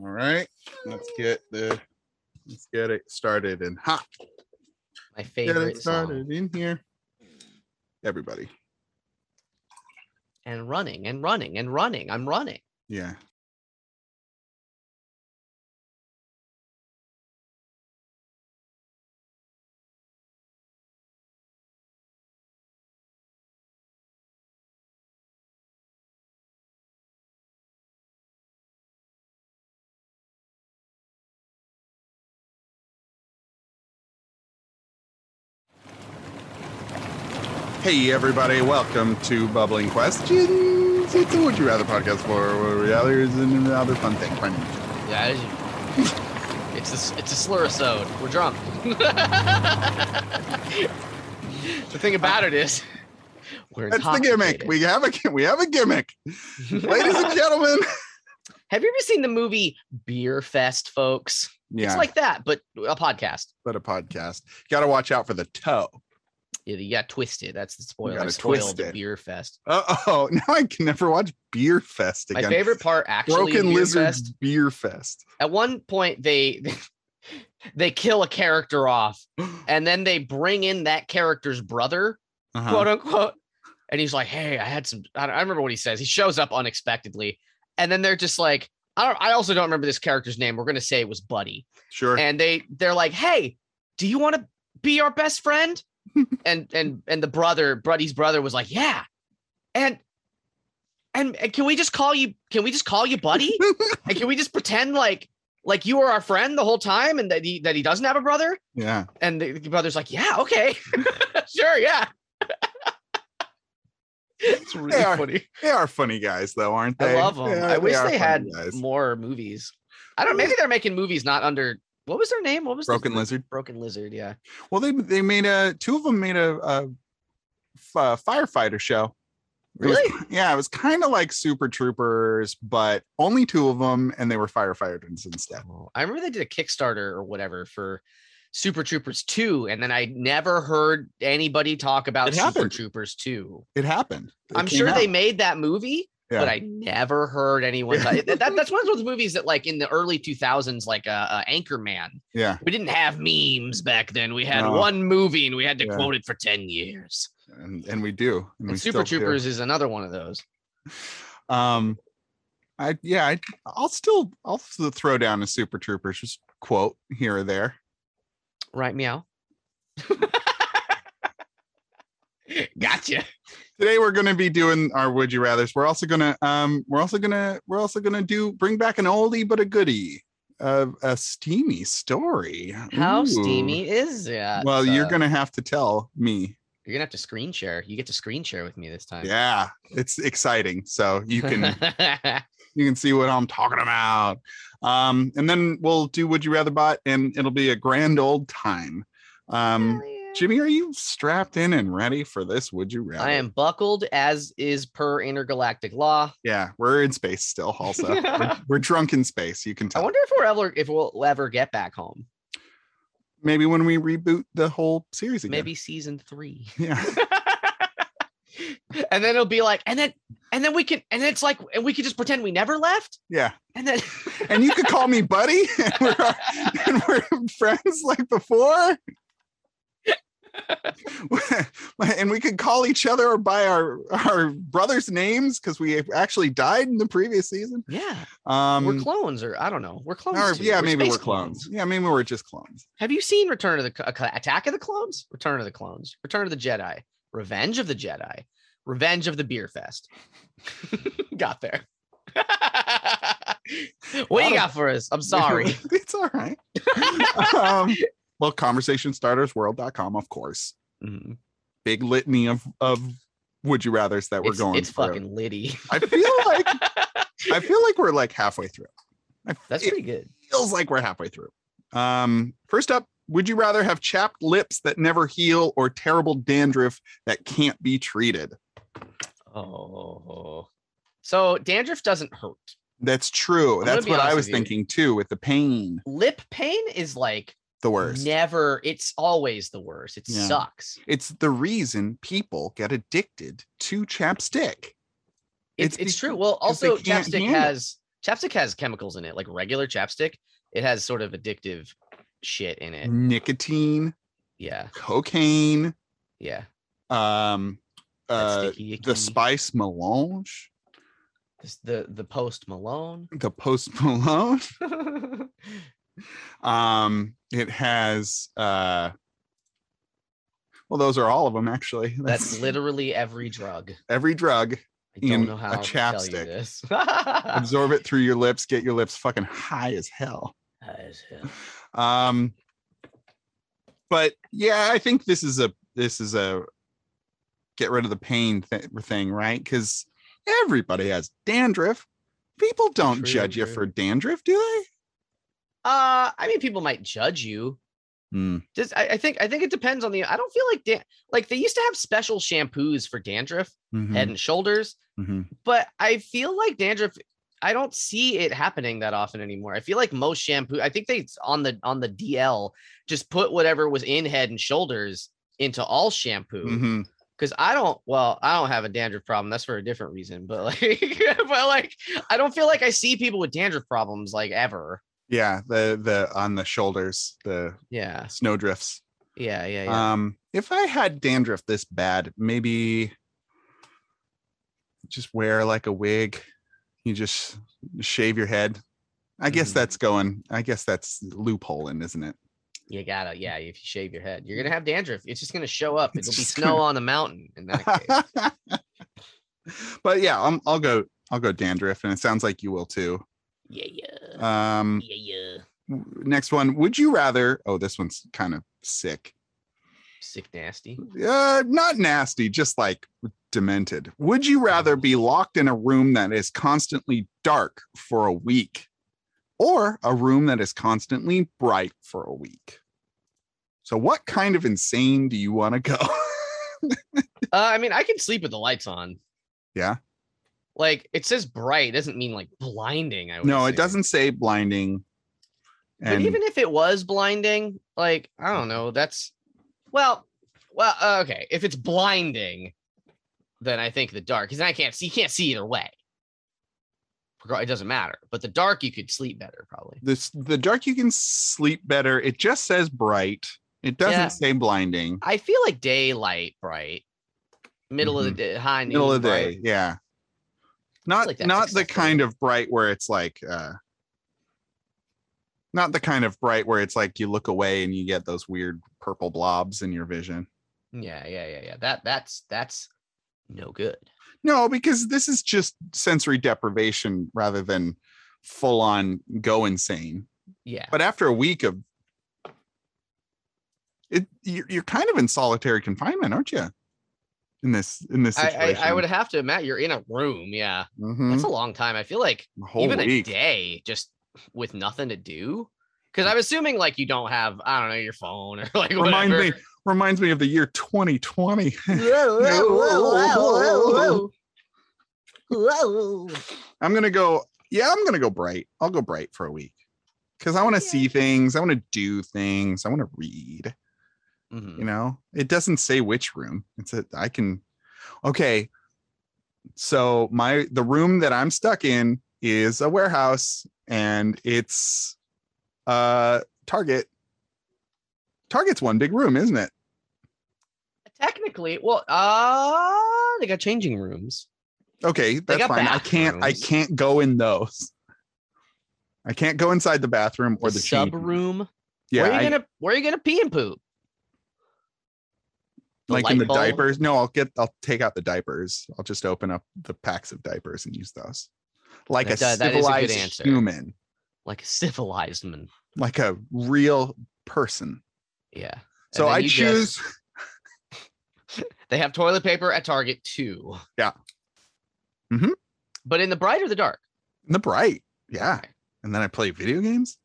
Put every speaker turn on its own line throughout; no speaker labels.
All right, let's get the let's get it started and hot.
My favorite Get
it
song.
started in here. Everybody,
And running and running and running. I'm running.
yeah. Hey everybody, welcome to Bubbling Questions. It's a Would You Rather podcast for realities and other fun things. My
Yeah, it's, it's a it's a slur episode. We're drunk. the thing about it is, we're
That's the gimmick. We have a we have a gimmick, ladies and gentlemen.
Have you ever seen the movie Beer Fest, folks?
Yeah,
It's like that, but a podcast.
but a podcast. Got to watch out for the toe.
Yeah, you got twisted. That's the spoiler. I spoiled
twist
the. Beer Fest.
Oh, now I can never watch Beer Fest again.
My favorite part, actually,
Broken
Beer
Lizard's
Fest,
Beer Fest.
at one point they they kill a character off, and then they bring in that character's brother,
Uh-huh.
quote unquote. And he's like, "Hey, I had some." I, don't, I remember what he says. He shows up unexpectedly, and then they're just like, "I don't." I also don't remember this character's name. We're gonna say it was Buddy,
Sure.
and they they're like, "Hey, do you want to be our best friend?" And and and the brother, Buddy's brother, was like, "Yeah," and. And, and can we just call you? Can we just call you Buddy? and can we just pretend like like you were our friend the whole time, and that he that he doesn't have a brother?
yeah.
And the, the brother's like, "Yeah, okay, sure, yeah." it's really
They are-
funny.
They are funny guys, though, aren't they?
I love them.
Yeah,
I wish
are
they had
guys.
more movies. I don't. Maybe they're making movies not under. What was their name? What was the-
Broken Lizard.
Broken Lizard. Yeah.
Well, they they made a two of them made a uh, firefighter show. It was-
Really?
yeah, it was kind of like Super Troopers, but only two of them, and they were firefighters instead.
Oh, I remember they did a Kickstarter or whatever for Super Troopers 2, and then I never heard anybody talk about Super. Troopers 2.
It happened. It
I'm sure they made that movie,
Yeah.
but I never heard anyone. That, that- that's one of those movies that, like in the early 2000s, like uh, uh, Anchorman.
Yeah,
We didn't have memes back then. We had
No.
one movie, and we had to
Yeah.
quote it for 10 years.
and, and we do. And, we
Super
still do.
Troopers is another one of those.
Um, I yeah, I I'll still I'll throw down a Super Troopers just quote here or there.
Right, meow. gotcha.
Today we're going to be doing our would you rather's. We're also going to um we're also going to we're also going to do bring back an oldie but a goodie. of a steamy story.
How
Ooh.
steamy is that?
Well, you're going to have to tell me.
You're gonna have to screen share. You get to screen share with me this time.
Yeah, it's exciting. So you can you can see what I'm talking about. Um, and then we'll do Would You Rather Bot, and it'll be a grand old time. Um,
yeah.
Jimmy, are you strapped in and ready for this? Would you rather?
I am buckled as is per intergalactic law.
Yeah, we're in space still. Also, we're, we're drunk in space. You can tell.
I wonder if we're ever if we'll ever get back home.
Maybe when we reboot the whole series again.
Maybe season three.
Yeah.
and then it'll be like, and then and then we can and it's like and we can just pretend we never left.
Yeah.
And then
And you could call me buddy, and we're, and we're friends like before. and we could call each other by our our brothers' names because we actually died in the previous season.
yeah,
Um,
we're clones, or I don't know, we're clones.
or- yeah, maybe we're clones. Yeah, maybe we're just clones.
Have you seen Return of the Attack of the Clones? Return of the Clones, Return of the Jedi, Revenge of the Jedi, Revenge of the Beer Fest. got there. what do you got for us? I'm sorry.
it's all right. um, well, conversationstartersworld.com, of course.
Mhm.
Big litany of of would you rather's that we're
It's,
going
it's
through.
fucking litty.
I feel like I feel like we're like halfway through. I,
That's pretty good.
feels like we're halfway through. Um, first up, would you rather have chapped lips that never heal or terrible dandruff that can't be treated?
Oh. So dandruff doesn't hurt.
That's true.
I'm
That's what I was thinking too with the pain.
Lip pain is like
The worst.
never, it's always the worst. It
Yeah.
sucks.
It's the reason people get addicted to chapstick.
It's,
It's
it's true. Well, also chapstick
handle it.
has chapstick has chemicals in it, like regular chapstick. It has sort of addictive shit in it.
Nicotine,
Yeah,
cocaine,
yeah.
um, uh, the spice melange,
This- the the post Malone.
the post Malone. Um, it has uh well, those are all of them actually.
That's literally every drug.
every drug.
I don't
in
know
a
how you
chapstick.
this.
Absorb it through your lips, get your lips fucking high as hell.
high As hell.
Um but yeah, I think this is a this is a get rid of the pain th- thing, right? Because everybody has dandruff. People don't
True,
judge you for dandruff, do they?
Uh, I mean, people might judge you.
Hmm.
Just, I, I think, I think it depends on the. I don't feel like dan- like they used to have special shampoos for dandruff,
Mhm,
head and shoulders,
mhm.
but I feel like dandruff. I don't see it happening that often anymore. I feel like most shampoo. I think they on the on the DL just put whatever was in head and shoulders into all shampoo.
Mhm.
because I don't. Well, I don't have a dandruff problem. That's for a different reason. But like, but like, I don't feel like I see people with dandruff problems like ever.
Yeah, the the on the shoulders, the
Yeah,
snow drifts.
yeah, yeah, yeah.
Um, if I had dandruff this bad, maybe just wear like a wig. You just shave your head. I guess
Mhm.
that's going. I guess that's loopholing, isn't it?
you gotta. Yeah, if you shave your head, you're gonna have dandruff. It's just gonna show up. It'll be snow
gonna-
on the mountain in that case.
but yeah, i I'll go. I'll go dandruff, and it sounds like you will too.
yeah, yeah,
Um,
yeah, yeah.
next one. Would you rather? Oh, this one's kind of sick.
Sick, nasty.
Uh, not nasty, just like demented. Would you rather be locked in a room that is constantly dark for a week or a room that is constantly bright for a week? So, what kind of insane do you want to go?
Uh, I mean, I can sleep with the lights on.
Yeah.
Like it says bright, doesn't mean like blinding. I would
no, it doesn't say blinding.
But even if it was blinding, like I don't know, that's well, well, uh, okay. If it's blinding, then I think the dark because I can't see. You can't see either way. It doesn't matter. But the dark, you could sleep better probably.
this the dark you can sleep better. It just says bright. It doesn't
Yeah.
say blinding.
I feel like daylight bright, middle of the day, high
Mm-hmm. Middle of the
bright.
day, yeah. Not
like
not the kind of bright where it's like uh not the kind of bright where it's like you look away and you get those weird purple blobs in your vision.
Yeah, yeah, yeah, yeah. That that's that's no good.
No, because this is just sensory deprivation rather than full on go insane.
Yeah.
But after a week of it you're, you're kind of in solitary confinement, aren't you? In this in this
I,
situation.
I I would have to imagine you're in a room. Yeah.
Mhm.
That's a long time. I feel like
A
even
week.
a day just with nothing to do. Because I'm assuming like you don't have, I don't know, your phone or like
Remind
whatever.
me reminds me of the year 2020.
Whoa, whoa.
I'm gonna go. Yeah, I'm gonna go bright. I'll go bright for a week because I want to see things. I want to do things. I want to read.
Mhm.
You know, it doesn't say which room. It's a. I can. Okay. So my the room that I'm stuck in is a warehouse, and it's uh Target. Target's one big room, isn't it?
Technically, well, uh, they got changing rooms.
Okay, that's
got
fine. I can't. I can't go in those. I can't go inside the bathroom or
the
the
sub room.
Yeah,
where are you
I-
gonna where are you gonna pee and poop? The
like in the
bulb?
diapers. No, I'll get. I'll take out the diapers. I'll just open up the packs of diapers and use those. Like
That-
a
that a
civilized
answer.
human,
Like a civilized man.
like a real person.
Yeah. And
So I choose.
just- they have toilet paper at Target too.
Yeah. Mm-hmm.
But in the bright or the dark?
In the bright. Yeah,
Okay.
and then I play video games.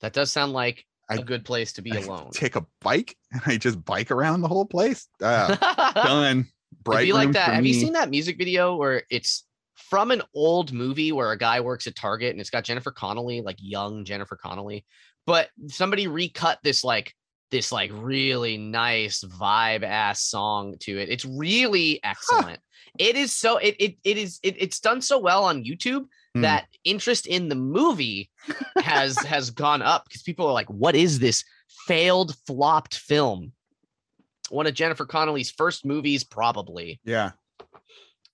That does sound like a good place to be
I
alone.
take a bike and I just bike around the whole place. Ah, done. Bright
be like that. Have you seen that music video where it's from an old movie where a guy works at Target and it's got Jennifer Connelly, like young Jennifer Connelly, but somebody recut this like this like really nice vibe ass song to it. It's really excellent. It is so it it it is it, it's done so well on YouTube
Hmm.
that interest in the movie has has gone up because people are like, "What is this failed flopped film?" One of Jennifer Connelly's first movies, probably.
Yeah.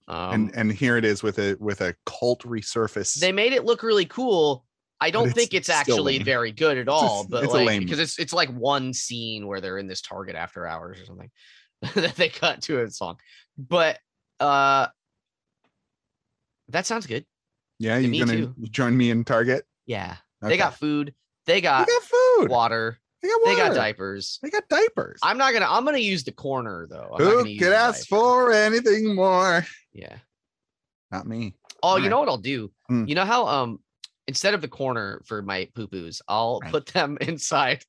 Um,
and and here it is with a with a cult resurface.
they made it look really cool. I don't
it's
think it's actually
lame.
very good at all,
s-
but
it's
like
lame
because it's it's like one scene where they're in this Target after hours or something that they cut to a song. But uh that sounds good.
Yeah,
yeah,
you
me
gonna
too.
join me in Target?
Yeah. They got food, they
They
got,
got food.
water,
They got
they got diapers.
They got diapers.
I'm not gonna I'm gonna use the corner though. I'm
Who could ask for anything more?
Yeah.
Not me.
Oh, you
Alright.
know what I'll do?
Hmm.
You know how um instead of the corner for my poo poos, I'll
Right.
put them inside.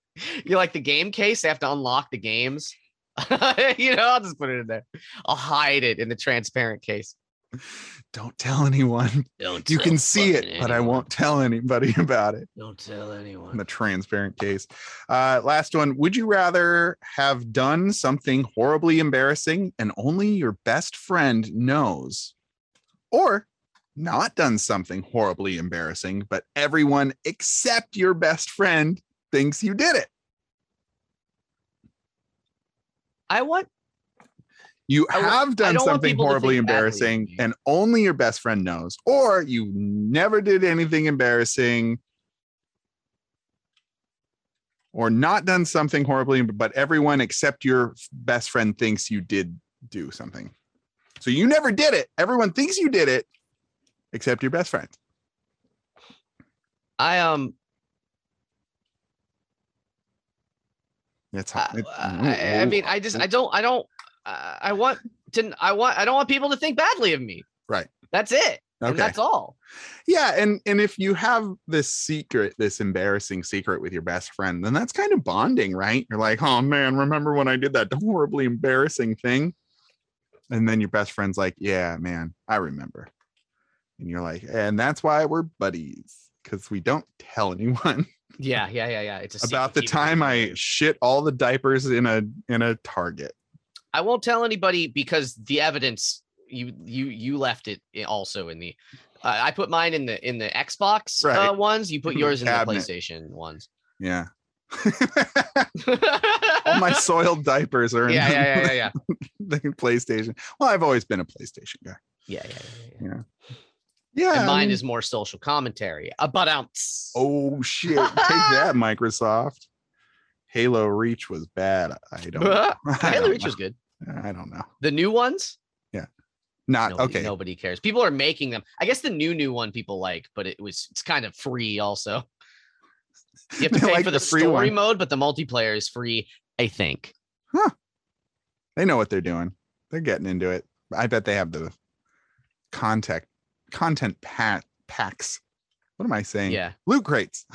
You like the game case? They have to unlock the games. you know, I'll just put it in there. I'll hide it in the transparent case.
Don't tell anyone.
Don't
You can see it,
fucking
but I won't tell anybody about it.
Don't tell anyone.
In
anyone.
the transparent case. Uh, last one. Would you rather have done something horribly embarrassing and only your best friend knows, or not done something horribly embarrassing, but everyone except your best friend thinks you did it?
I want
You have
I
done
don't
something horribly
think badly of
embarrassing and only your best friend knows, or you never did anything embarrassing or not done something horribly, but everyone except your best friend thinks you did do something. So you never did it. Everyone thinks you did it except your best friend.
I um
That's
I, I, I mean I just I don't I don't I want to I want I don't want people to think badly of me.
Right.
That's it. And
Okay.
that's all.
Yeah, and and if you have this secret, this embarrassing secret with your best friend, then that's kind of bonding, right? You're like, "Oh man, remember when I did that horribly embarrassing thing?" And then your best friend's like, "Yeah, man, I remember." And you're like, "And that's why we're buddies because we don't tell anyone
Yeah, yeah, yeah, yeah. It's
about the time I shit all the diapers in a in a Target."
I won't tell anybody because the evidence you you you left it also in the uh, I put mine in the in the Xbox
Right.
uh, ones. You put yours in the. PlayStation ones.
Yeah.
yeah,
all my soiled diapers are in
yeah, yeah, yeah, yeah,
the PlayStation. Well, I've always been a PlayStation guy.
yeah, yeah, yeah, yeah.
Yeah.
And mine
mean-
is more social commentary. About ounce.
Oh shit! Take that, Microsoft. Halo Reach was bad. I don't. I
Halo
don't
Reach
know.
was good.
I don't know.
The new ones, Yeah.
Not
nobody,
okay.
nobody cares. People are making them. I guess the new new one people like, but it was it's kind of free also. You have to pay
like
for the,
the
story
one.
mode, but the multiplayer is free. I think. Huh.
They know what they're doing. They're getting into it. I bet they have the contact content pat packs. What am I saying?
Yeah.
Loot crates.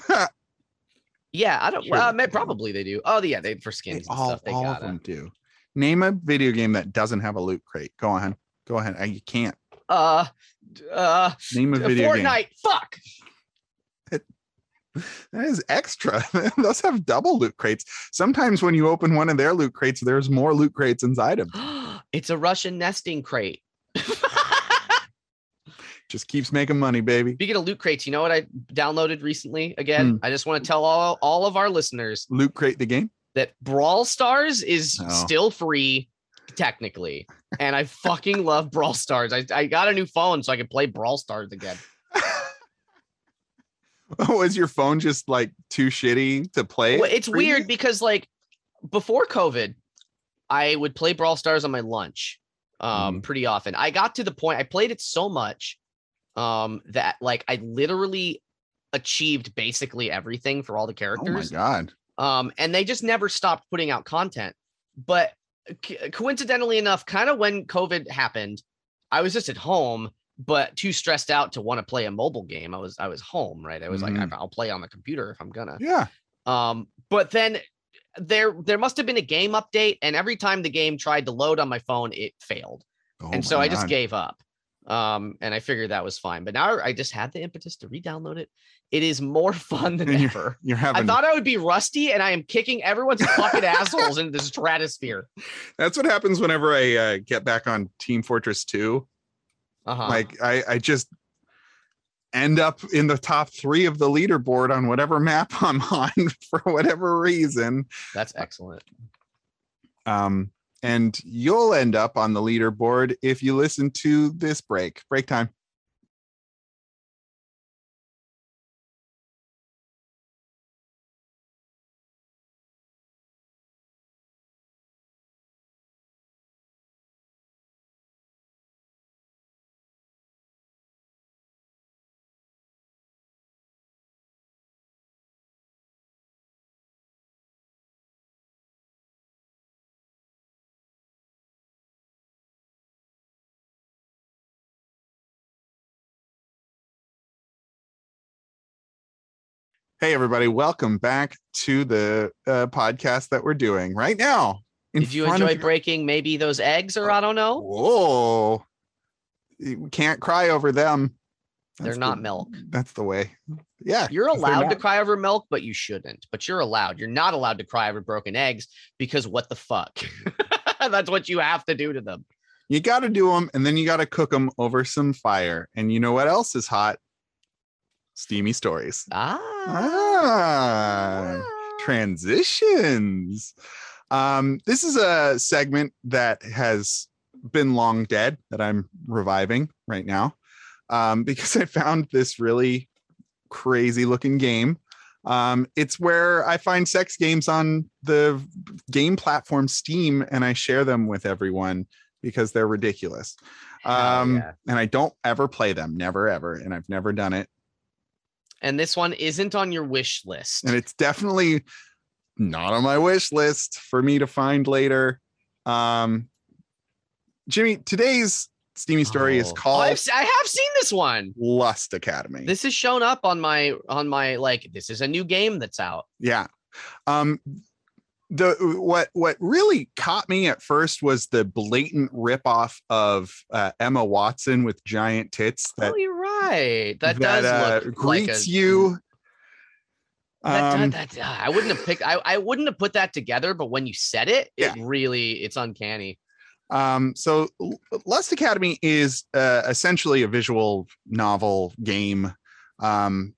Yeah, I don't.
Sure
Well,
they
probably they do. Oh, yeah, they for
They
skins and
all
stuff. They
all of
got
them do. Name a video game that doesn't have a loot crate. Go on. Go ahead. Uh, You can't
Uh, uh,
name a video game.
Fortnite. Fuck.
That is extra. Those have double loot crates. Sometimes when you open one of their loot crates, there's more loot crates inside them.
it's a Russian nesting crate.
Just keeps making money, baby.
Speaking of loot crates, you know what I downloaded recently? Again,
Hmm.
I just want to tell all all of our listeners
Loot crate the game.
that Brawl Stars is
Oh.
still free, technically, and I fucking love Brawl Stars. I I got a new phone so I can play Brawl Stars again.
Was your phone just like too shitty to play?
Well, it's weird
you?
because like before COVID, I would play Brawl Stars on my lunch um
Mm-hmm.
pretty often. I got to the point I played it so much um that like I literally achieved basically everything for all the characters.
Oh my god.
um and they just never stopped putting out content. But co- coincidentally enough, kind of when COVID happened, I was just at home but too stressed out to want to play a mobile game. I was I was home, right? I was like
Mhm.
I'll play on the computer if I'm gonna.
Yeah.
Um, but then there there must have been a game update, and every time the game tried to load on my phone, it failed.
Oh
and so
my
I just gave up. Um, and I figured that was fine. But now I just had the impetus to re-download it. It is more fun than
you're-
ever.
You're
I thought I would be rusty, and I am kicking everyone's fucking assholes into the stratosphere.
That's what happens whenever I uh, get back on Team Fortress 2.
Uh-huh.
Like I, I just end up in the top three of the leaderboard on whatever map I'm on for whatever reason.
That's excellent.
Um, and you'll end up on the leaderboard if you listen to this break. Break time. Hey, everybody, welcome back to the uh, podcast that we're doing right now.
Did you enjoy breaking maybe those eggs or I don't know?
Whoa. You can't cry over them.
They're not
the-
milk.
That's the way. Yeah.
You're allowed to cry over milk, but you shouldn't. But you're allowed. You're not allowed to cry over broken eggs because what the fuck? That's what you have to do to them.
You got to do them and then you got to cook them over some fire. And you know what else is hot? Steamy stories.
Ah.
Ah, transitions. Um, this is a segment that has been long dead that I'm reviving right now um, because I found this really crazy looking game. Um, it's where I find sex games on the game platform Steam and I share them with everyone because they're ridiculous. Um,
yeah.
And I don't ever play them, never ever. And I've never done it.
And this one isn't on your wish list.
and it's definitely not on my wish list for me to find later. Um, Jimmy, today's steamy story is
Oh. Oh,
called
I've, I have seen this one.
Lust Academy.
This has shown up on my on my like. This is a new game that's out.
yeah. Um, the what what really caught me at first was the blatant ripoff of uh, Emma Watson with giant tits that
oh, you're right. That, does
uh,
look
greets
like a,
you.
That,
Um,
that, that- I wouldn't have picked. I, I wouldn't have put that together. But when you said it,
Yeah.
it really it's uncanny.
Um, so Lust Academy is uh, essentially a visual novel game. Um,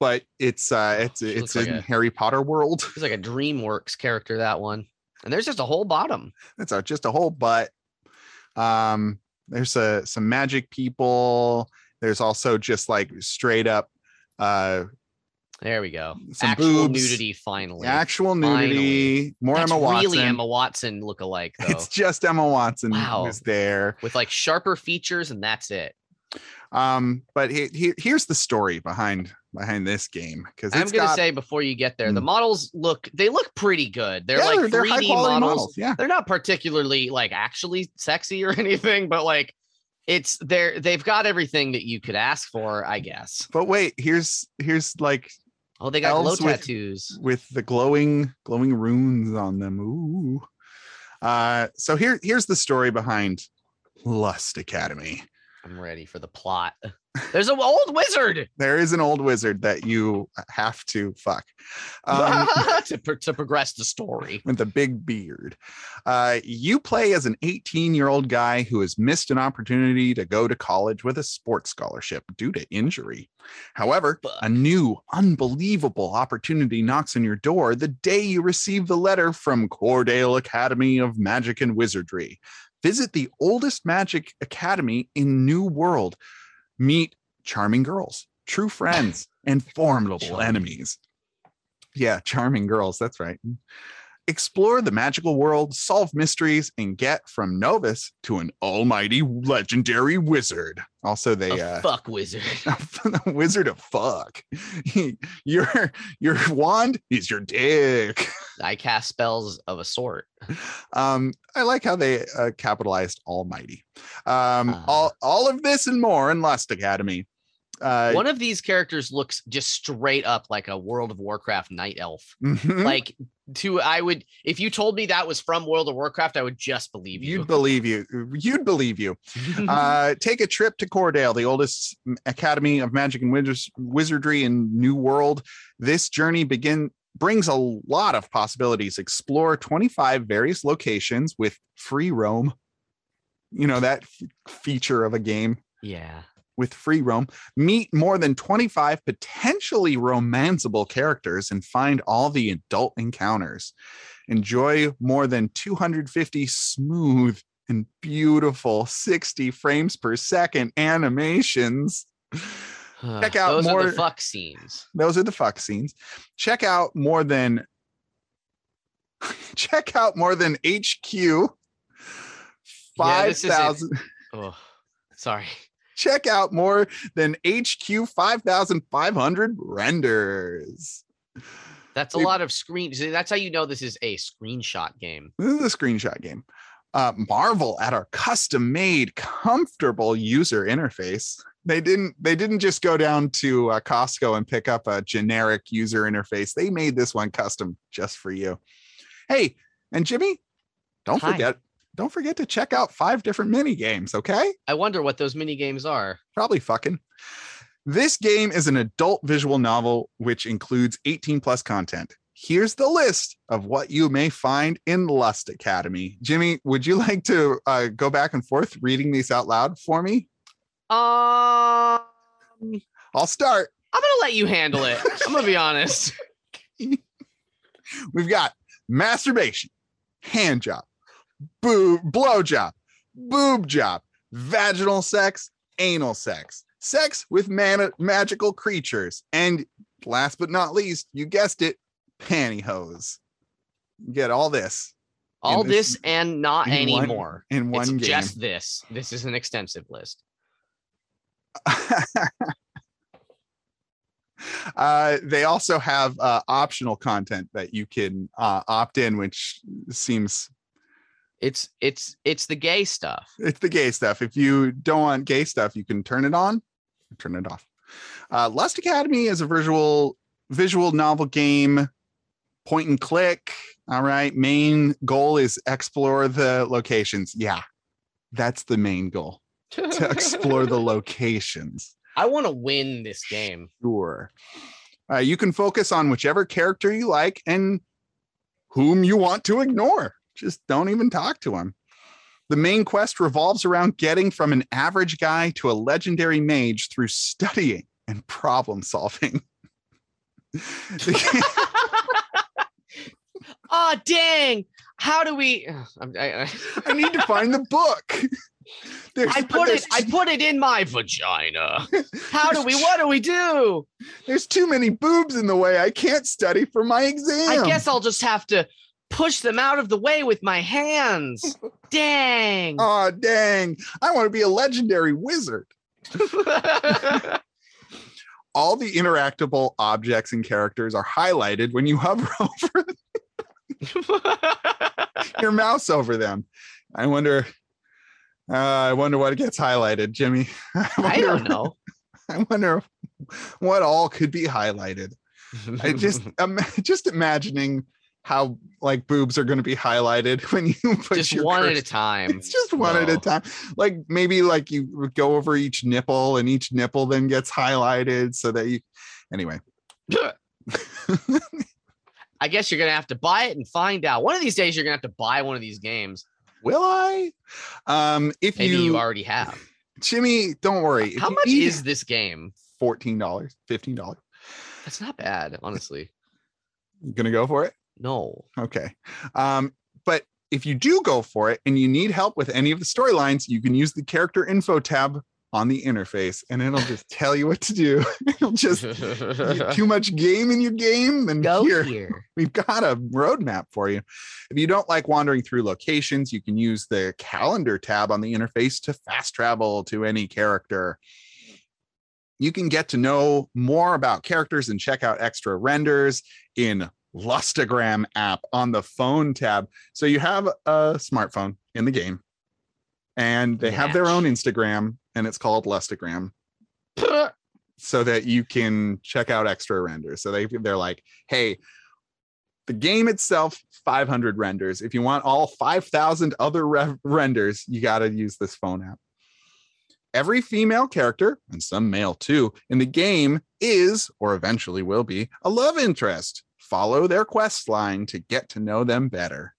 but it's uh it's it's in
like a-
Harry Potter world.
It's like a DreamWorks character that one. And there's just a whole bottom.
That's a, just a whole butt. Um, there's a some magic people. There's also just like straight up uh
There we go.
Some
Actual
boobs,
nudity finally.
actual nudity, more
That's
Emma Watson.
really Emma Watson look alike though.
It's just Emma Watson
Wow.
who's there.
with like sharper features and that's it.
Um, but he, he, here's the story behind behind this game because
I'm gonna
got
say before you get there, the
Mm.
models look they look pretty good. They're
yeah,
like
they're, they're
3D
high quality
models.
models. Yeah,
They're not particularly like actually sexy or anything, but like it's they're they've got everything that you could ask for, I guess.
but wait, here's here's like
Oh, they got glow
Elves with-
tattoos.
with the glowing glowing runes on them. Ooh. Uh, so here here's the story behind Lust Academy.
I'm ready for the plot. There's an old wizard
There is an old wizard that you have to fuck. Um,
to, pro- to progress the story.
with a big beard. Uh, you play as an 18 year old guy who has missed an opportunity to go to college with a sports scholarship due to injury. However, a new, unbelievable opportunity knocks on your door the day you receive the letter from Cordale Academy of Magic and Wizardry. Visit the oldest magic academy in New World. Meet charming girls, true friends, and formidable enemies. Yeah, charming girls. That's right. Explore the magical world, solve mysteries, and get from novice to an almighty legendary wizard. Also, they
A
uh,
fuck wizard.
the wizard of fuck. your your wand is your dick.
I cast spells of a sort.
Um, I like how they uh, capitalized almighty. Um,
Ah.
all all of this and more in Lust Academy. Uh,
One of these characters looks just straight up like a World of Warcraft night elf.
mhm.
Like to I would if you told me that was from World of Warcraft, I would just believe you.
You'd believe you. You'd believe you. Uh, take a trip to Cordale, the oldest academy of magic and wiz- wizardry in New World. This journey begin brings a lot of possibilities. Explore 25 various locations with free roam. You know that f- feature of a game.
yeah.
With free roam, meet more than 25 potentially romanceable characters, and find all the adult encounters. Enjoy more than 250 smooth and beautiful 60 frames per second animations. Check out
Those
more-
are the fuck scenes.
Those are the fuck scenes. Check out more than check out more than HQ
Yeah,
five
this is it.
thousand.
Oh, sorry.
Check out more than HQ five thousand five hundred renders.
That's a
It-
lot of screens. That's how you know this is a screenshot game.
This is a screenshot game. Uh, marvel at our custom-made, comfortable user interface. They didn't. They didn't just go down to uh, Costco and pick up a generic user interface. They made this one custom just for you. Hey, and Jimmy, don't
Hi.
forget. Don't forget to check out five different mini games. Okay,
I wonder what those mini games are.
probably fucking. This game is an adult visual novel which includes 18 plus content. Here's the list of what you may find in Lust Academy. Jimmy, would you like to uh, go back and forth reading these out loud for me?
Um,
I'll start.
I'm gonna let you handle it. I'm gonna be honest.
We've got masturbation, hand job, boob, blow job, boob job, vaginal sex, anal sex, sex with man- magical creatures, and last but not least, you guessed it, pantyhose. You get all this
All
this-
this and not
in one-
anymore.
in one
It's
game.
just this. This is an extensive list.
uh, they also have uh, optional content that you can uh, opt in, which seems
It's it's it's the gay stuff.
it's the gay stuff. If you don't want gay stuff, you can turn it on or turn it off. Uh, Lust Academy is a visual visual novel game, point and click. All right, main goal is explore the locations. Yeah, that's the main goal to explore the locations.
I want to win this game.
Sure. Uh, you can focus on whichever character you like and whom you want to ignore. Just don't even talk to him. The main quest revolves around getting from an average guy to a legendary mage through studying and problem solving.
oh dang! How do we? I, I,
I need to find the book. There's,
I put it. I put it in my vagina. How do we? What do we do?
There's too many boobs in the way. I can't study for my exam.
I guess I'll just have to push them out of the way with my hands. Dang.
Oh, dang. I want to be a legendary wizard. all the interactable objects and characters are highlighted when you hover over your mouse over them. I wonder. Uh, I wonder what gets highlighted, Jimmy. I,
I don't know.
I wonder what all could be highlighted. I just um, just imagining how like boobs are going to be highlighted when you put
just
your
one at a time.
It's just one at a time. Like maybe like you go over each nipple and each nipple then gets highlighted so that you anyway.
I guess you're gonna have to buy it and find out. One of these days, you're gonna have to buy one of these games.
Will I? Um if
Maybe
you,
you, already have.
Jimmy, don't worry.
How much is this game?
$14, $15?
That's not bad, honestly.
You gonna go for it?
No.
Okay. Um, but if you do go for it and you need help with any of the storylines, you can use the character info tab on the interface and it'll just tell you what to do. it'll just too much game in your game, then
Go
here,
here.
we've got a roadmap for you. If you don't like wandering through locations, you can use the calendar tab on the interface to fast travel to any character. You can get to know more about characters and check out extra renders in Lustagram app on the phone tab. So you have a smartphone in the game and they have their own Instagram and it's called Lustagram so that you can check out extra renders. So they they're like, hey, the game itself 500 renders. If you want all 5,000 other re- renders, you got to use this phone app. Every female character and some male too in the game is or eventually will be a love interest. Follow their quest line to get to know them better.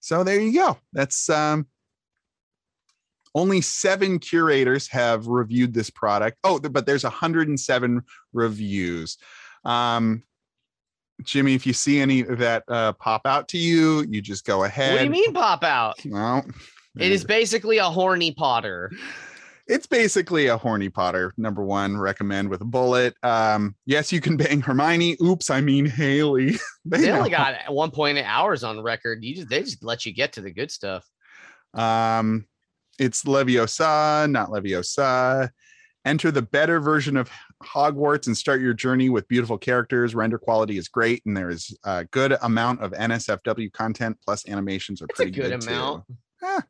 So there you go. That's um Only seven curators have reviewed this product. Oh, but there's 107 reviews. Um, Jimmy, if you see any that uh, pop out to you, you just go ahead.
What do you mean pop out?
Well,
It is basically a horny Potter.
It's basically a horny Potter. Number one, recommend with a bullet. Um, yes, you can bang Hermione. Oops, I mean Haley.
They only
know.
got 1.8 hours on record. You just they just let you get to the good stuff.
Um, it's Leviosa, not Leviosa. Enter the better version of Hogwarts and start your journey with beautiful characters. Render quality is great, and there is a good amount of NSFW content. Plus, animations are
It's a
pretty
good
too.
amount.
Ah.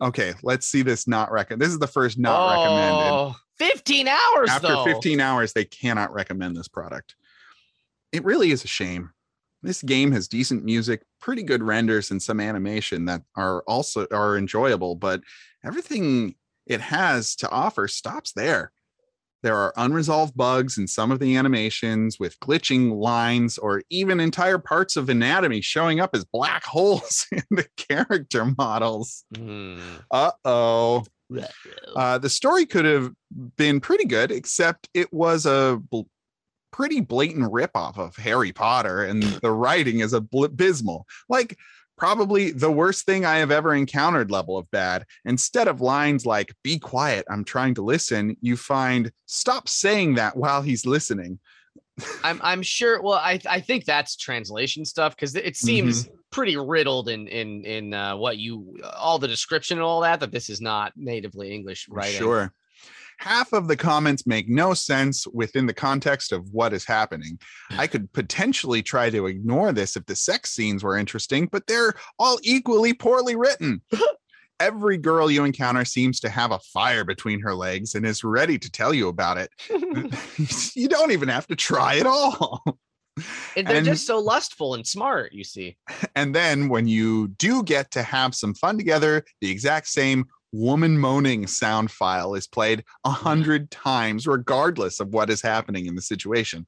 Okay, let's see this not recommend. This is the first not recommended.
Oh, 15 hours
After
though.
15 hours, they cannot recommend this product. It really is a shame. This game has decent music, pretty good renders, and some animation that are also are enjoyable, but everything it has to offer stops there. There are unresolved bugs in some of the animations with glitching lines or even entire parts of anatomy showing up as black holes in the character models.
Hmm.
Uh-oh. Uh, the story could have been pretty good, except it was a bl- pretty blatant ripoff of Harry Potter, and the writing is abysmal. Like, probably the worst thing I have ever encountered level of bad. Instead of lines like, be quiet, I'm trying to listen, you find, stop saying that while he's listening.
I'm I'm sure. Well, I I think that's translation stuff because it seems pretty riddled in in in uh, what you all the description and all that that this is not natively English writing.
Sure. Half of the comments make no sense within the context of what is happening. Hmm. I could potentially try to ignore this if the sex scenes were interesting, but they're all equally poorly written. Every girl you encounter seems to have a fire between her legs and is ready to tell you about it. you don't even have to try at all.
And they're
And-
just so lustful and smart. You see.
And then when you do get to have some fun together, the exact same woman moaning sound file is played a hundred times, regardless of what is happening in the situation.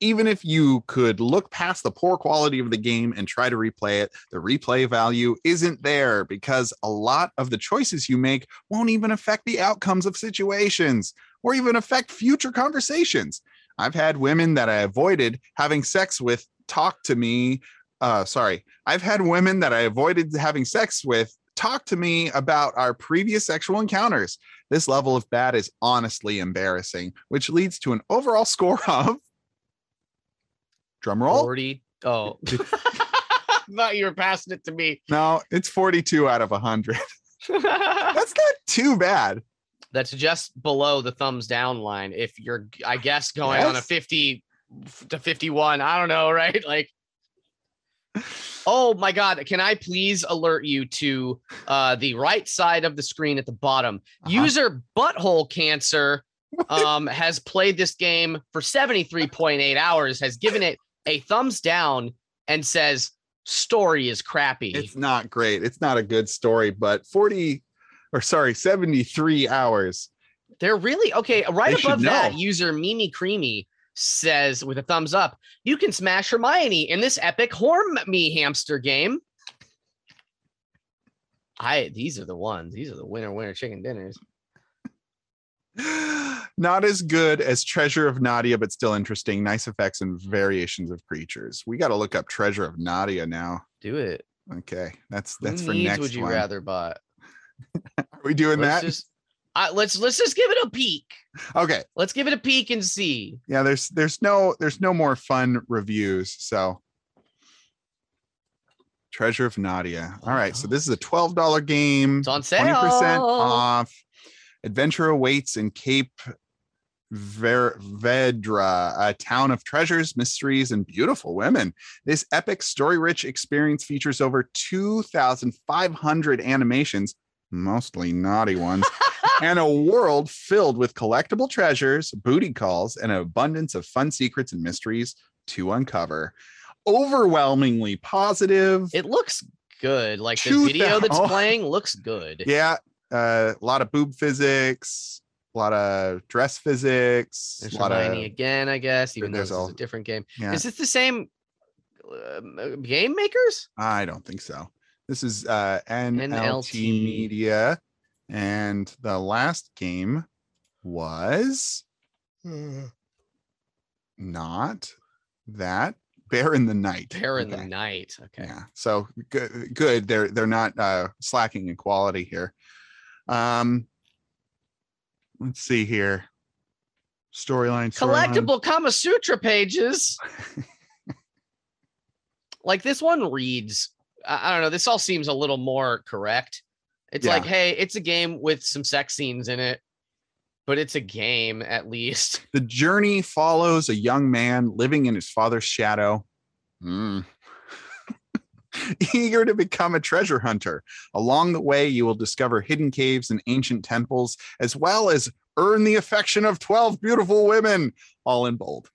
Even if you could look past the poor quality of the game and try to replay it, the replay value isn't there because a lot of the choices you make won't even affect the outcomes of situations or even affect future conversations. I've had women that I avoided having sex with talk to me uh sorry i've had women that i avoided having sex with talk to me about our previous sexual encounters this level of bad is honestly embarrassing which leads to an overall score of drum roll
40. Oh. I thought you were passing it to me.
no it's 42 out of 100 that's not too bad
That's just below the thumbs down line. If you're, I guess, going on a 50 to 51, I don't know, right? Like, oh my God. Can I please alert you to uh, the right side of the screen at the bottom?
Uh-huh.
User Butthole Cancer um, has played this game for 73.8 hours, has given it a thumbs down, and says, story is crappy.
it's not great it's not a good story but 40 or sorry 73 hours
They're really okay. Right
They
above that, user Mimi Creamy says with a thumbs up, you can smash Hermione in this epic Horn Me hamster game. I these are the ones. These are the winner winner chicken dinners.
Not as good as Treasure of Nadia, but still interesting. Nice effects and variations of creatures. We got to look up Treasure of Nadia now.
Do it.
Okay, that's
Who
that's for
needs
next
would you
one.
rather buy?
Are we doing
Let's
that?
just uh, let's let's just give it a peek.
Okay.
Let's give it a peek and see.
Yeah, there's there's no there's no more fun reviews. So Treasure of Nadia. All right, so this is a twelve dollar game.
It's on sale.
20% off. Adventure awaits in Cape Ver- Vedra, a town of treasures, mysteries, and beautiful women. This epic, story rich experience features over 2,500 animations, mostly naughty ones, and a world filled with collectible treasures, booty calls, and an abundance of fun secrets and mysteries to uncover. Overwhelmingly positive.
It looks good. Like the video that's playing looks good.
Yeah, uh, a lot of boob physics, a lot of dress physics,
There's
a lot of
again, I guess, even though is
all-
a different game.
yeah.
Is this the same uh, game makers?
I don't think so. This is uh, NLT,
NLT.
Media. And the last game was not that Bear in the Night.
Bear in the night. Okay.
Yeah. So good. Good. They're they're not uh, slacking in quality here. Um, let's see here. Storyline. storyline.
Collectible Kama Sutra pages. like this one reads, I, I don't know. This all seems a little more correct. It's like, hey, it's a game with some sex scenes in it, but it's a game at least.
The journey follows a young man living in his father's shadow. Mm. Eager to become a treasure hunter. Along the way, you will discover hidden caves and ancient temples, as well as earn the affection of 12 beautiful women, all in bold.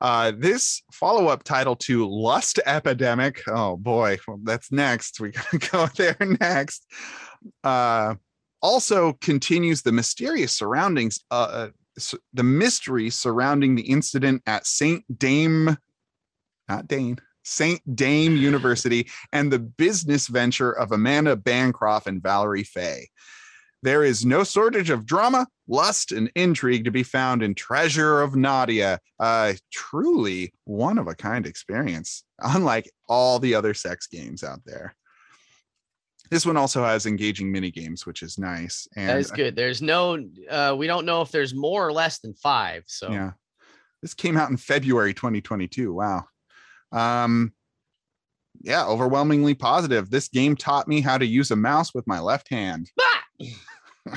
Uh, this follow up title to Lust Epidemic. Oh boy, well, that's next. We gotta go there next. Uh, also continues the mysterious surroundings, uh, uh, the mystery surrounding the incident at St. Dame, not Dane, St. Dame University, and the business venture of Amanda Bancroft and Valerie Fay. There is no shortage of drama, lust, and intrigue to be found in Treasure of Nadia. Truly one of a kind experience, unlike all the other sex games out there. This one also has engaging mini games, which is nice. And
That is good. There's no, uh, we don't know if there's more or less than five. So
yeah, this came out in February 2022. Wow. Um, yeah, overwhelmingly positive. This game taught me how to use a mouse with my left hand.
Ah!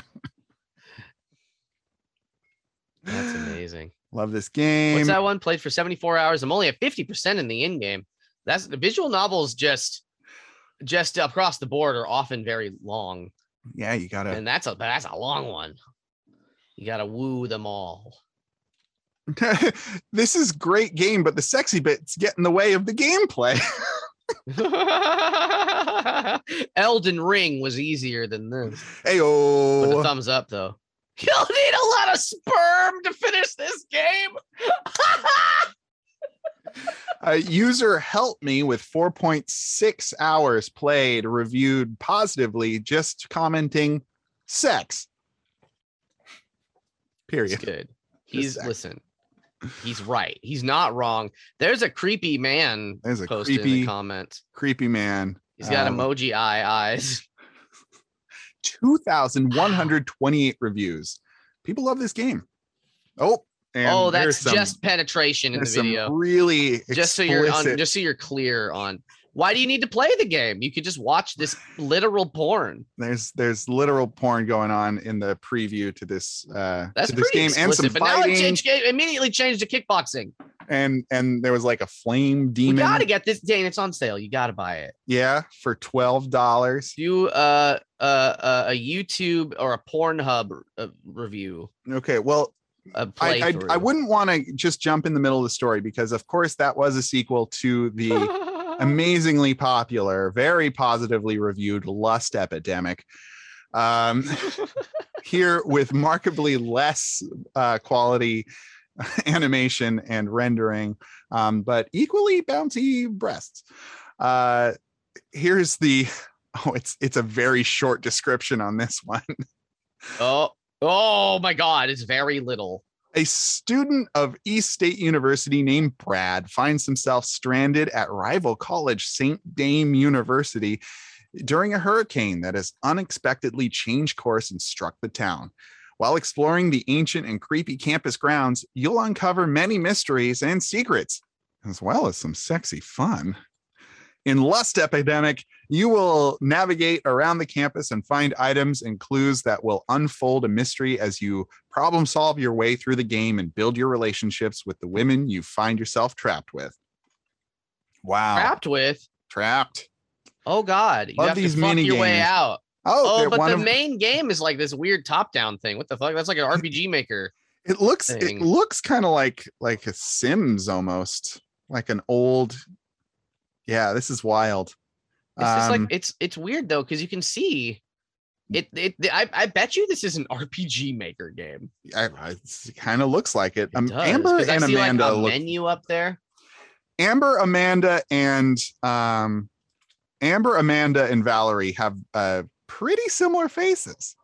that's amazing.
Love this game.
What's that one? Played for 74 hours. I'm only at 50% in the in game. That's the visual novels just just across the board are often very long.
Yeah, you gotta.
And that's a that's a long one. You gotta woo them all.
this is great game, but the sexy bits get in the way of the gameplay.
Elden Ring was easier than this.
hey
With a
oh,
thumbs up though. You'll need a lot of sperm to finish this game.
A user helped me with 4.6 hours played, reviewed positively, just commenting sex.
He's
Period.
good. He's
sex.
listen. He's right. He's not wrong. There's a creepy man
There's a
posted in
creepy,
the comments.
creepy man.
He's got
Um,
emoji eye eyes.
2,128 reviews. People love this game. Oh, and
oh, that's
some-
just penetration in the video.
really
Just so you're on, just so you're clear on why do you need to play the game? You could just watch this literal porn.
there's there's literal porn going on in the preview to this uh
That's
to this game and some
explicit. But now it
fighting
changed, it immediately changed to kickboxing.
and and there was like a flame demon.
You gotta get this, Dane. It's on sale. You gotta buy it.
yeah for twelve dollars
Do uh, uh, uh, a YouTube or a Pornhub uh, review.
okay well I, I I wouldn't want to just jump in the middle of the story because of course that was a sequel to the amazingly popular very positively reviewed lust epidemic um here with markedly less uh, quality animation and rendering, um, but equally bouncy breasts. Uh, here's the oh, it's it's a very short description on this one.
oh, oh my God! It's very little.
A student of East State University named Brad finds himself stranded at rival college St. Dame University during a hurricane that has unexpectedly changed course and struck the town. While exploring the ancient and creepy campus grounds, you'll uncover many mysteries and secrets, as well as some sexy fun. In Lust Epidemic, you will navigate around the campus and find items and clues that will unfold a mystery as you problem solve your way through the game and build your relationships with the women you find yourself trapped with. Wow.
Trapped with.
Trapped.
Oh God! You
Love
have
these
to fuck
mini
your way
games.
out.
Oh,
Oh, but the
of-
main game is like this weird top-down thing. What the fuck? That's like an RPG maker.
it looks it looks kind of like like a Sims almost, like an old. Yeah, this is wild.
It's just
Um,
like it's it's weird though because you can see it. It I, I bet you this is an RPG maker game.
It kind of looks like it.
It
Um,
does,
Amber and
see
Amanda
like a
look
menu up there.
Amber, Amanda, and um, Amber, Amanda, and Valerie have uh, pretty similar faces.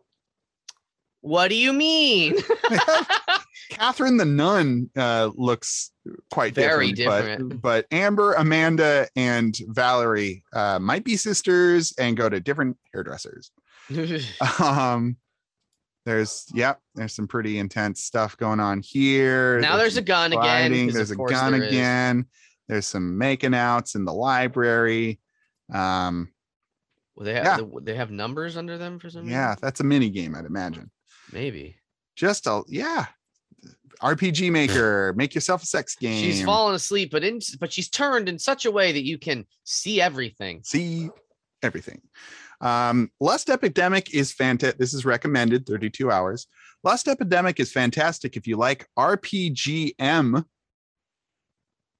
What do you mean?
Catherine the Nun uh, looks quite
Very
different,
different.
But, but Amber, Amanda, and Valerie uh, might be sisters and go to different hairdressers. Um, there's yep, there's some pretty intense stuff going on here.
now there's a gun again.
There's a gun
there is.
again. There's some making outs in the library. Um,
Well, they have
Yeah.
they have numbers under them for some reason.
yeah, that's a mini game, I'd imagine.
Maybe.
Just a yeah. RPG maker, make yourself a sex game.
She's fallen asleep, but in but she's turned in such a way that you can see everything.
see everything. Um, Lust Epidemic is fantastic. This is recommended 32 hours. Lust Epidemic is fantastic if you like RPGM.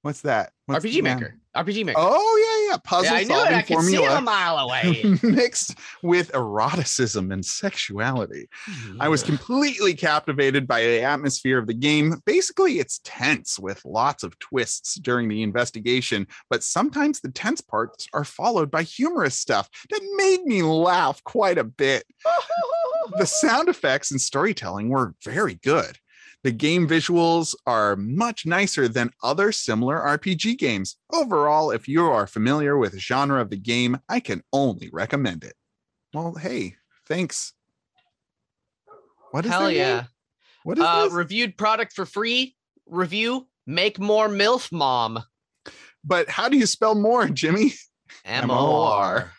What's that? What's
RPG Maker. RPG Maker.
Oh yeah, yeah. Puzzle
yeah, I knew it.
solving
I a
formula
mile away.
mixed with eroticism and sexuality. I was completely captivated by the atmosphere of the game. Basically, it's tense with lots of twists during the investigation, but sometimes the tense parts are followed by humorous stuff that made me laugh quite a bit. The sound effects and storytelling were very good. The game visuals are much nicer than other similar RPG games. Overall, if you are familiar with the genre of the game, I can only recommend it. Well, hey, thanks. What is
Hell
their name?
yeah.
What is
Uh,
this?
reviewed product for free. Review. Make more MILF mom.
But how do you spell more, Jimmy?
M O R.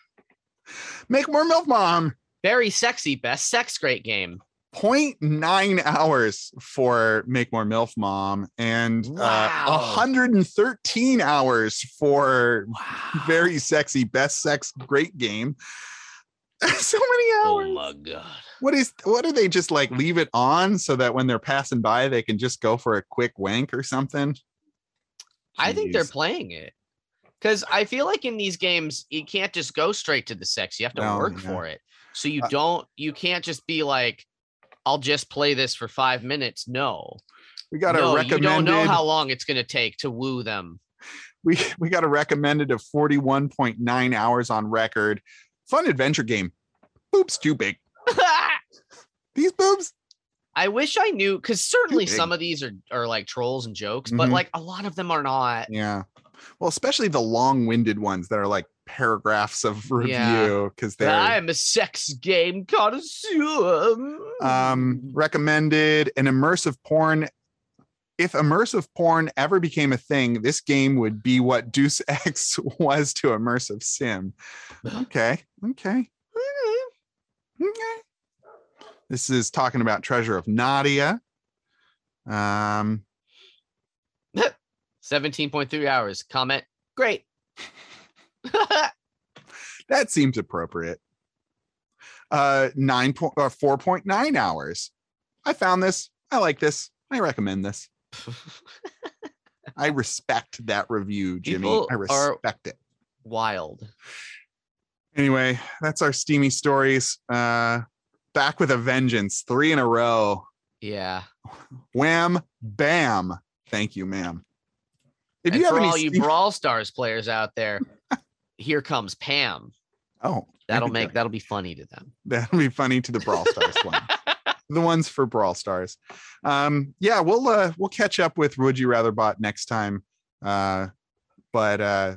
Make more milk mom.
Very sexy. Best sex great game.
0.9 hours for Make More MILF Mom and uh, 113 hours for
Wow.
Very Sexy Best Sex Great Game. so many hours.
Oh my god.
what is what do they just like leave it on so that when they're passing by they can just go for a quick wank or something?
I think they're playing it. Because I feel like in these games, you can't just go straight to the sex. You have to
No,
work
yeah.
for it. So you
Uh,
don't, you can't just be like, I'll just play this for five minutes. No.
we got a
no, you
recommended
don't know how long it's going to take to woo them.
we we got a recommended of 41.9 hours on record. Fun adventure game. Boobs too big. These boobs.
I wish I knew because certainly some of these are, are like trolls and jokes, but
Mhm.
like a lot of them are not.
Yeah. Well, especially the long-winded ones that are like paragraphs of review because
But
they're
I am a sex game connoisseur.
um recommended an immersive porn. If immersive porn ever became a thing this game would be what deuce x was to immersive sim. Okay. Okay. Okay. This is talking about treasure of nadia. Um
17.3 hours. Comment. Great.
that seems appropriate uh 9 point or 4.9 hours i found this i like this i recommend this I respect that review, Jimmy.
People
I respect it.
Wild.
Anyway, that's our steamy stories. Uh back with a vengeance, three in a row.
Yeah.
Wham bam. Thank you, ma'am. If
and
you have
for
any
all you Brawl Stars players out there, here comes Pam.
oh,
That'll make
go.
that'll be funny to them.
that'll be funny to the Brawl Stars one. The ones for Brawl Stars. Um, yeah, we'll uh we'll catch up with Would You Rather Bot next time. Uh but uh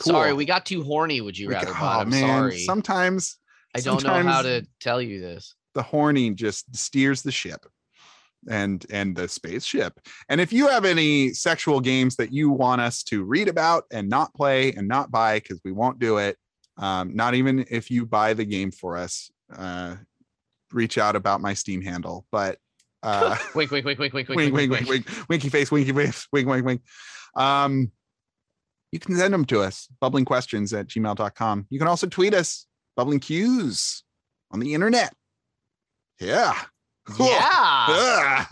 Sorry, we got too horny. Would you
We
rather?
ca-
bot?
oh,
I'm
man,
sorry.
Sometimes
I don't know how to tell you this.
the horny just steers the ship and and the spaceship and if you have any sexual games that you want us to read about and not play and not buy because we won't do it um, not even if you buy the game for us uh, reach out about my steam handle but uh,
Wink, wink, wink, wink, wink, wink,
wink, wink, wink, wink, winky face, winky face, wink, wink, wink. Um, you can send them to us, bubbling questions at gmail.com. You can also tweet us, bubbling cues on the internet. Yeah.
Yeah,
Ah.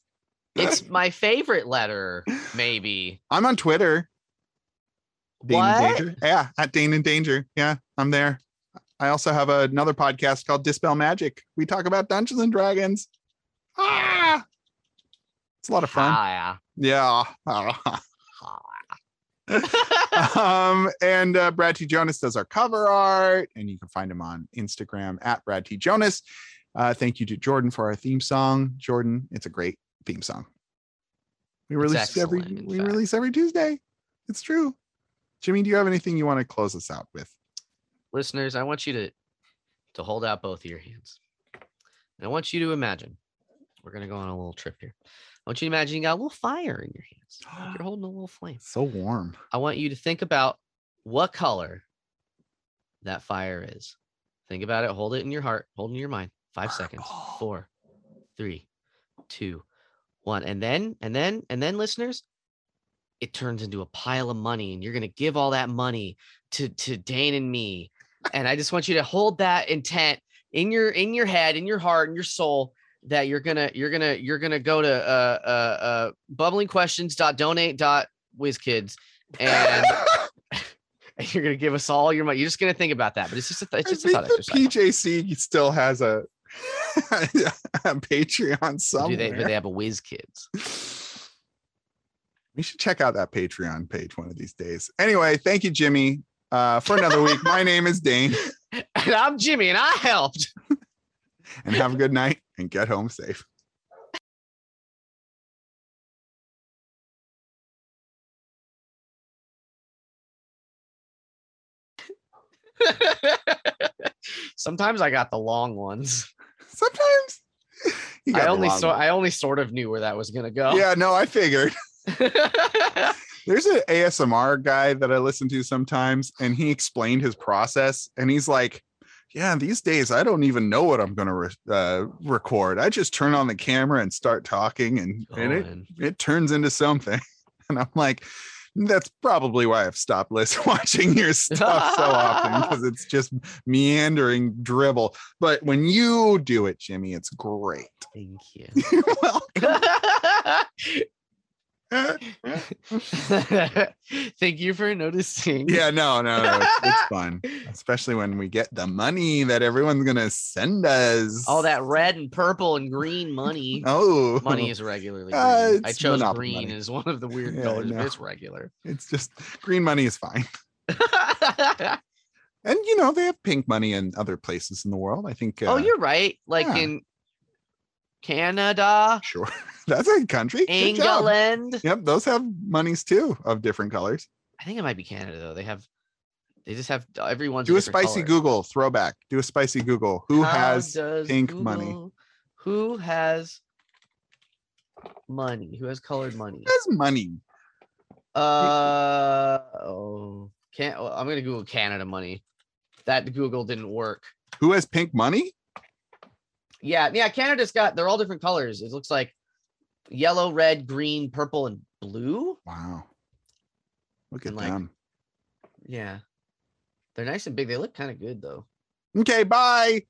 it's my favorite letter. Maybe.
I'm on Twitter. Dane
What?
Danger. Yeah, at Dane in Danger. Yeah, I'm there. I also have another podcast called Dispel Magic. We talk about Dungeons and Dragons. Ah, it's a lot of fun.
Ah,
Yeah. um, and uh, Brad T. Jonas does our cover art, and you can find him on Instagram at Brad T. Jonas. Uh, thank you to Jordan for our theme song. Jordan, it's a great theme song. We
It's
release every we
fact.
release every Tuesday. It's true. Jimmy, do you have anything you want to close us out with?
Listeners, I want you to to hold out both of your hands. And I want you to imagine. We're gonna go on a little trip here. I want you to imagine you got a little fire in your hands. like You're holding a little flame.
So warm.
I want you to think about what color that fire is. Think about it. Hold it in your heart. Hold it in your mind. Five seconds. Four, three, two, one. And then, and then, and then, listeners, it turns into a pile of money, and you're gonna give all that money to to Dane and me. And I just want you to hold that intent in your in your head, in your heart, in your soul that you're gonna you're gonna you're gonna go to uh uh uh bubblingquestions.donate.whizkids and and you're gonna give us all your money. You're just gonna think about that, but it's just a th- it's
I
just a
think
thought
the
exercise.
PJC still has a, Patreon
Do they? But they have a whiz kids.
We should check out that Patreon page one of these days. Anyway, thank you, Jimmy, uh, for another week. My name is Dane,
And I'm Jimmy, and I helped.
and have a good night and get home safe.
Sometimes I got the long ones.
Sometimes
I only so
one.
I only sort of knew where that was gonna go.
Yeah, no, I figured. There's an ASMR guy that I listen to sometimes, and he explained his process, and he's like, "Yeah, these days I don't even know what I'm going to re- uh, record. I just turn on the camera and start talking, and, and it it turns into something." And I'm like, "That's probably why I've stopped listening, watching your stuff so often because it's just meandering dribble. But when you do it, Jimmy, it's great.
Thank you.
You're welcome.
Thank you for noticing.
Yeah, no, no, no. It's, it's fun, especially when we get the money that everyone's gonna send us.
All that red and purple and green money.
Oh,
Money is regularly.
Uh,
I chose green
money.
as one of the weird
Yeah,
colors, but it's regular.
It's just green money is fine, and you know they have pink money in other places in the world. I think.
oh,
uh,
you're right. Like
yeah.
in Canada,
sure. That's a country.
England.
Yep, those have monies too of different colors.
I think it might be Canada though. They have, they just have everyone's.
Do a spicy
color.
Google throwback. Do a spicy Google. Who
How
has pink money?
Who has money? Who has colored money?
Who has money?
Uh oh, can't. well, I'm gonna Google Canada money. That Google didn't work.
Who has pink money?
Yeah, yeah. Canada's got. They're all different colors. It looks like yellow, red, green, purple, and blue.
Wow. Look at
And, like,
them.
Yeah, they're nice and big. They look kind of good though.
Okay, bye.